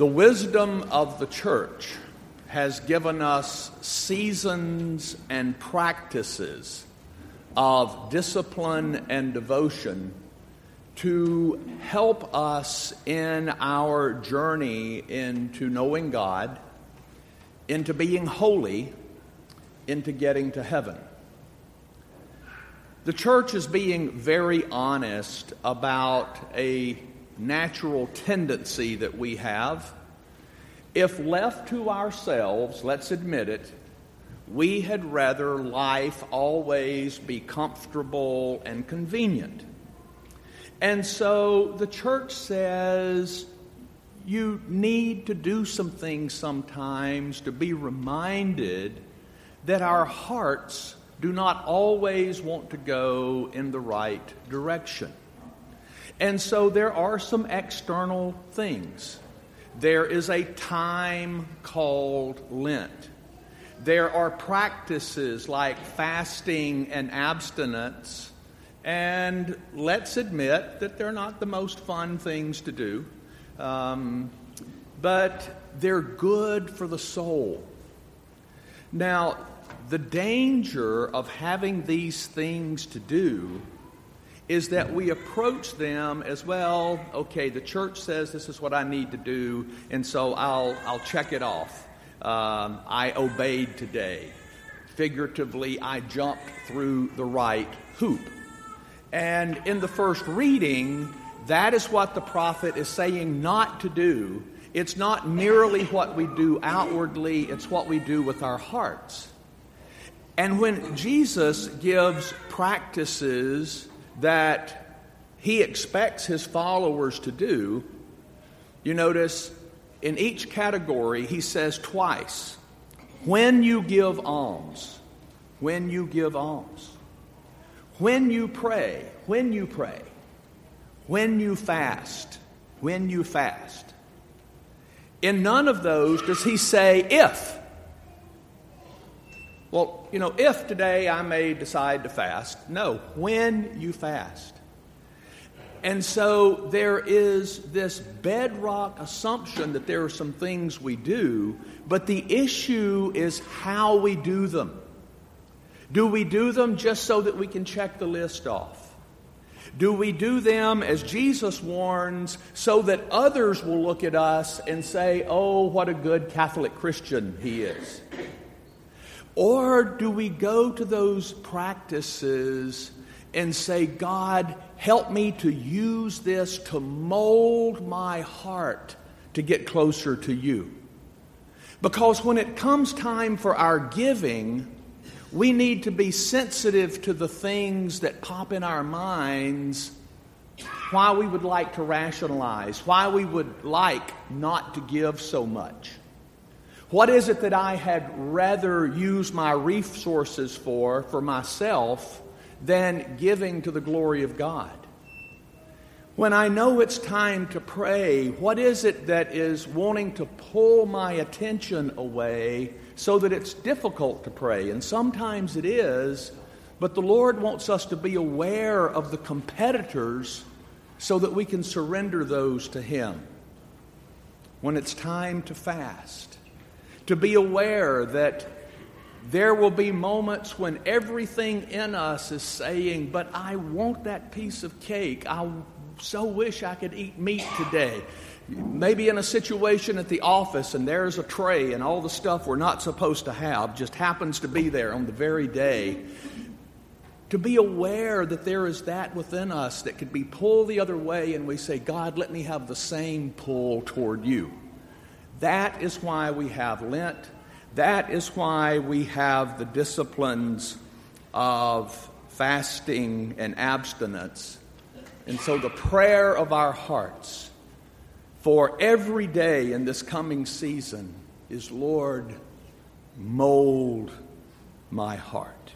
The wisdom of the church has given us seasons and practices of discipline and devotion to help us in our journey into knowing God, into being holy, into getting to heaven. The church is being very honest about a natural tendency that we have. If left to ourselves, let's admit it, we had rather life always be comfortable and convenient. And so the church says you need to do some things sometimes to be reminded that our hearts do not always want to go in the right direction. And so there are some external things. There is a time called Lent. There are practices like fasting and abstinence. And let's admit that they're not the most fun things to do, um, but they're good for the soul. Now, the danger of having these things to do is that we approach them as well okay the church says this is what i need to do and so i'll, I'll check it off. Um, i obeyed today. Figuratively i jumped through the right hoop. And in the first reading that is what the prophet is saying not to do. It's not merely what we do outwardly it's what we do with our hearts. And when Jesus gives practices that he expects his followers to do, you notice in each category he says twice when you give alms, when you give alms, when you pray, when you pray, when you fast, when you fast. In none of those does he say if. Well, you know, if today I may decide to fast, no, when you fast. And so there is this bedrock assumption that there are some things we do, but the issue is how we do them. Do we do them just so that we can check the list off? Do we do them, as Jesus warns, so that others will look at us and say, oh, what a good Catholic Christian he is? Or do we go to those practices and say, God, help me to use this to mold my heart to get closer to you? Because when it comes time for our giving, we need to be sensitive to the things that pop in our minds why we would like to rationalize, why we would like not to give so much. What is it that I had rather use my resources for, for myself, than giving to the glory of God? When I know it's time to pray, what is it that is wanting to pull my attention away so that it's difficult to pray? And sometimes it is, but the Lord wants us to be aware of the competitors so that we can surrender those to Him. When it's time to fast, to be aware that there will be moments when everything in us is saying, But I want that piece of cake. I so wish I could eat meat today. Maybe in a situation at the office and there's a tray and all the stuff we're not supposed to have just happens to be there on the very day. To be aware that there is that within us that could be pulled the other way, and we say, God, let me have the same pull toward you. That is why we have Lent. That is why we have the disciplines of fasting and abstinence. And so, the prayer of our hearts for every day in this coming season is Lord, mold my heart.